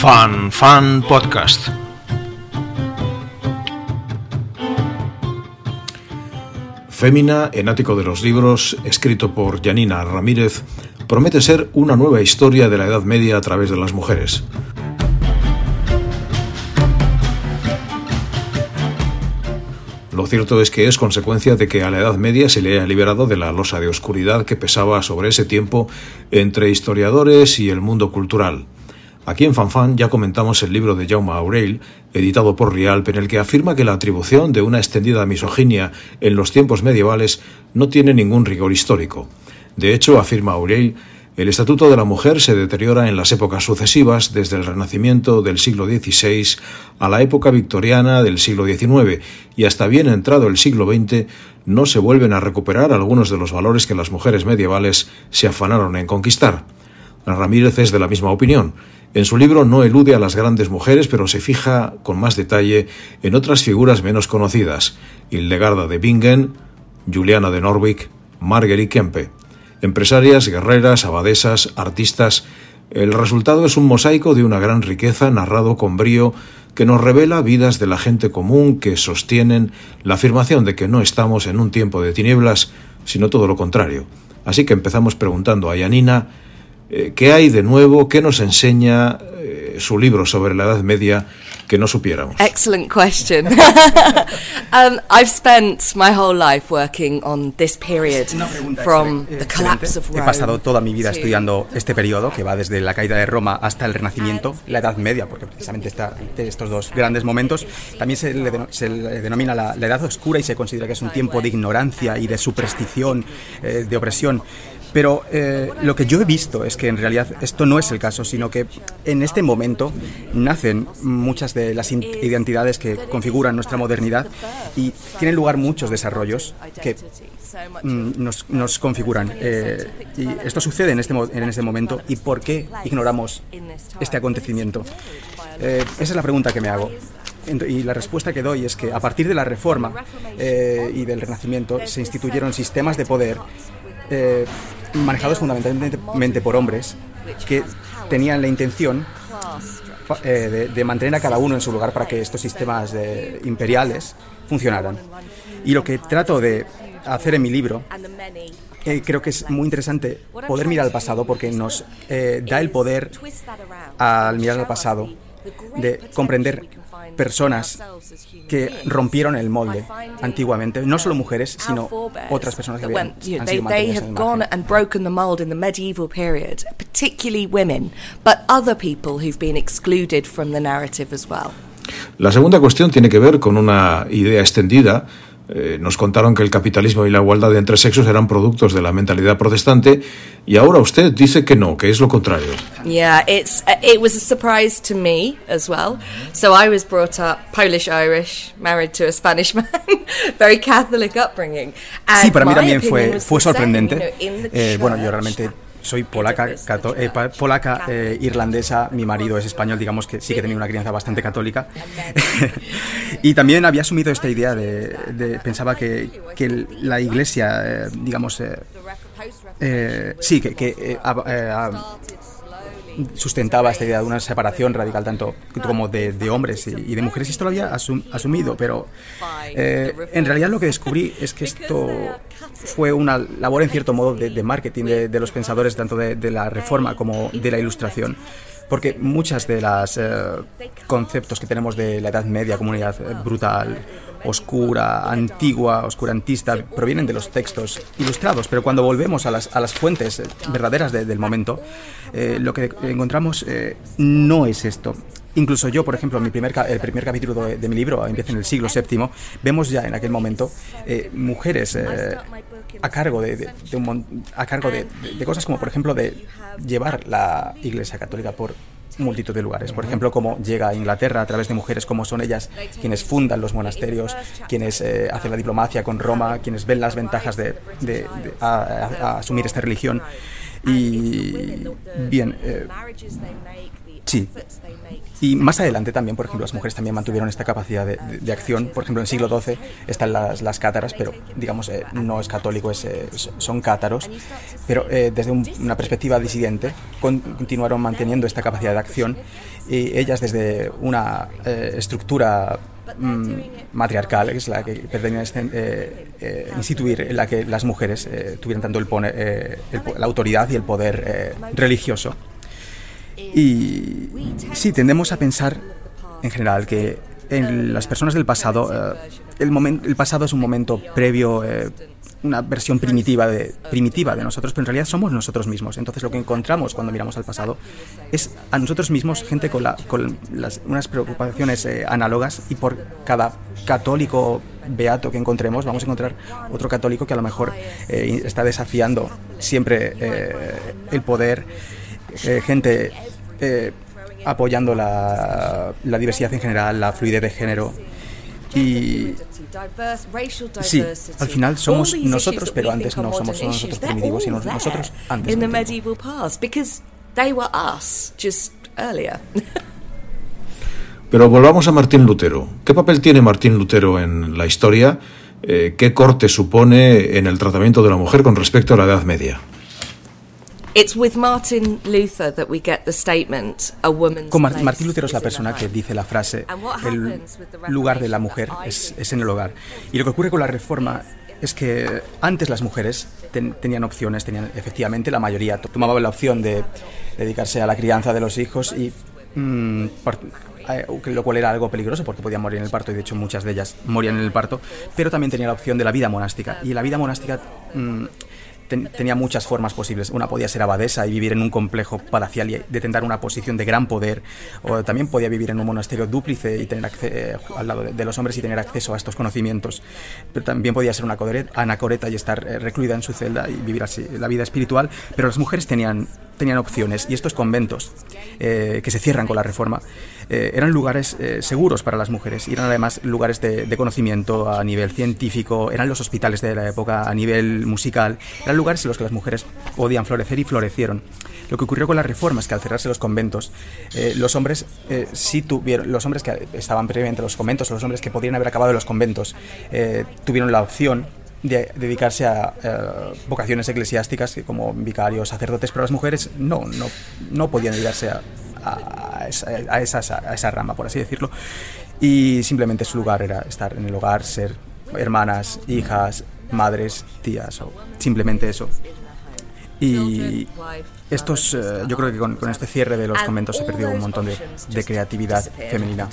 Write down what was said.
Fan Fan Podcast. Fémina, en ático de los libros, escrito por Janina Ramírez, promete ser una nueva historia de la Edad Media a través de las mujeres. Lo cierto es que es consecuencia de que a la Edad Media se le haya liberado de la losa de oscuridad que pesaba sobre ese tiempo entre historiadores y el mundo cultural. Aquí en Fanfan ya comentamos el libro de Jaume Aurel, editado por Rialp, en el que afirma que la atribución de una extendida misoginia en los tiempos medievales no tiene ningún rigor histórico. De hecho, afirma Aurel, el Estatuto de la Mujer se deteriora en las épocas sucesivas, desde el Renacimiento del siglo XVI a la época victoriana del siglo XIX, y hasta bien entrado el siglo XX no se vuelven a recuperar algunos de los valores que las mujeres medievales se afanaron en conquistar. Ramírez es de la misma opinión. En su libro no elude a las grandes mujeres, pero se fija con más detalle en otras figuras menos conocidas, Hildegarda de Bingen, Juliana de Norwich, Marguerite Kempe. Empresarias, guerreras, abadesas, artistas. El resultado es un mosaico de una gran riqueza narrado con brío que nos revela vidas de la gente común que sostienen la afirmación de que no estamos en un tiempo de tinieblas, sino todo lo contrario. Así que empezamos preguntando a Yanina eh, qué hay de nuevo, qué nos enseña eh, su libro sobre la Edad Media que no supiéramos? Excellent question. um, I've spent my whole life working on this period from the collapse of Rome. He pasado toda mi vida estudiando este periodo que va desde la caída de Roma hasta el Renacimiento, la Edad Media, porque precisamente está de estos dos grandes momentos. También se le, se le denomina la, la, Edad Oscura y se considera que es un tiempo de ignorancia y de superstición, eh, de opresión. Pero eh, lo que yo he visto es que en realidad esto no es el caso, sino que en este momento nacen muchas de las identidades que configuran nuestra modernidad y tienen lugar muchos desarrollos que mm, nos, configuran. Eh, y esto sucede en este, en este momento y por qué ignoramos este acontecimiento. Eh, esa es la pregunta que me hago. Y la respuesta que doy es que a partir de la Reforma y del Renacimiento se instituyeron sistemas de poder manejados fundamentalmente por hombres que tenían la intención eh, de, mantener a cada uno en su lugar para que estos sistemas imperiales funcionaran. Y lo que trato de hacer en mi libro, eh, creo que es muy interesante poder mirar al pasado porque nos eh, da el poder al mirar al pasado de comprender personas que rompieron el molde antiguamente, no solo mujeres, sino otras personas que habían, han sido they have gone and broken the mold in the medieval period, particularly women, but other people who've been excluded from the narrative as well. La segunda cuestión tiene que ver con una idea extendida eh, nos contaron que el capitalismo y la igualdad entre sexos eran productos de la mentalidad protestante y ahora usted dice que no, que es lo contrario. Yeah, it's uh, it was a surprise to me as well. So I was brought up Polish Irish, married to a Spanish man, very Catholic upbringing. sí, para mí también fue fue sorprendente. eh, bueno, yo realmente soy polaca, eh, polaca eh, irlandesa, mi marido es español, digamos que sí que tenía una crianza bastante católica. y también había asumido esta idea de, pensaba que, que, la iglesia, eh, digamos, sí, que, que sustentaba esta idea de una separación radical tanto como de, hombres y, de mujeres. Y esto lo había asumido, pero eh, en realidad lo que descubrí es que esto fue una labor en cierto modo de, marketing de, los pensadores tanto de, la reforma como de la ilustración porque muchas de las eh, conceptos que tenemos de la Edad Media, comunidad eh, brutal, oscura, antigua, oscurantista, provienen de los textos ilustrados, pero cuando volvemos a las, a las fuentes verdaderas del momento, eh, lo que encontramos no es esto. Incluso yo, por ejemplo, mi primer, el primer capítulo de, mi libro empieza en el siglo VII, vemos ya en aquel momento eh, mujeres eh, a cargo, de, a cargo de, cosas como, por ejemplo, de llevar la Iglesia Católica por multitud de lugares. Por ejemplo, cómo llega a Inglaterra a través de mujeres como son ellas quienes fundan los monasterios, quienes eh, hacen la diplomacia con Roma, quienes ven las ventajas de, asumir esta religión. Y bien, Sí. Y más adelante también, por ejemplo, las mujeres también mantuvieron esta capacidad de, acción. Por ejemplo, en el siglo XII están las, las cátaras, pero digamos, eh, no es católico, es, eh, son cátaros. Pero eh, desde una perspectiva disidente continuaron manteniendo esta capacidad de acción y ellas desde una estructura mm, matriarcal, que es la que pretendían este, instituir, en la que las mujeres tuvieran tanto el, la autoridad y el poder religioso. Y sí, tendemos a pensar en general que en las personas del pasado, eh, el, el pasado es un momento previo, eh, una versión primitiva de, primitiva de nosotros, pero en realidad somos nosotros mismos. Entonces lo que encontramos cuando miramos al pasado es a nosotros mismos, gente con, la, con unas preocupaciones eh, análogas y por cada católico beato que encontremos, vamos a encontrar otro católico que a lo mejor está desafiando siempre el poder eh, gente eh, apoyando la, la, diversidad en general, la fluidez de género. Y sí, al final somos nosotros, pero antes no somos nosotros primitivos, sino nosotros antes. Pero volvamos a Martín Lutero. ¿Qué papel tiene Martín Lutero en la historia? Eh, ¿Qué corte supone en el tratamiento de la mujer con respecto a la Edad Media? Con Martín Lutero es la persona que dice la frase, el lugar de la mujer es, en el hogar. Y lo que ocurre con la reforma es que antes las mujeres tenían opciones, tenían efectivamente la mayoría tomaban la opción de dedicarse a la crianza de los hijos y mm, eh, lo cual era algo peligroso porque podían morir en el parto y de hecho muchas de ellas morían en el parto, pero también tenía la opción de la vida monástica. Y la vida monástica tenía muchas formas posibles. Una podía ser abadesa y vivir en un complejo palacial y detentar una posición de gran poder, o también podía vivir en un monasterio dúplice y tener eh, al lado de, los hombres y tener acceso a estos conocimientos. Pero también podía ser una anacoreta y estar eh, recluida en su celda y vivir así la vida espiritual. Pero las mujeres tenían tenían opciones y estos conventos eh, que se cierran con la reforma eh, eran lugares eh, seguros para las mujeres eran además lugares de, conocimiento a nivel científico, eran los hospitales de la época a nivel musical, eran lugares en los que las mujeres podían florecer y florecieron. Lo que ocurrió con la reforma es que al cerrarse los conventos, los hombres sí tuvieron, los hombres que estaban previamente en los conventos, los hombres que podrían haber acabado en los conventos, tuvieron la opción de dedicarse a, vocaciones eclesiásticas como vicarios, sacerdotes, pero las mujeres no, no, no podían dedicarse a, a, esa, a, esa, rama, por así decirlo. Y simplemente su lugar era estar en el hogar, ser hermanas, hijas, madres, tías, o simplemente eso. Y estos, eh, yo creo que con, con, este cierre de los conventos se perdió un montón de, de creatividad femenina.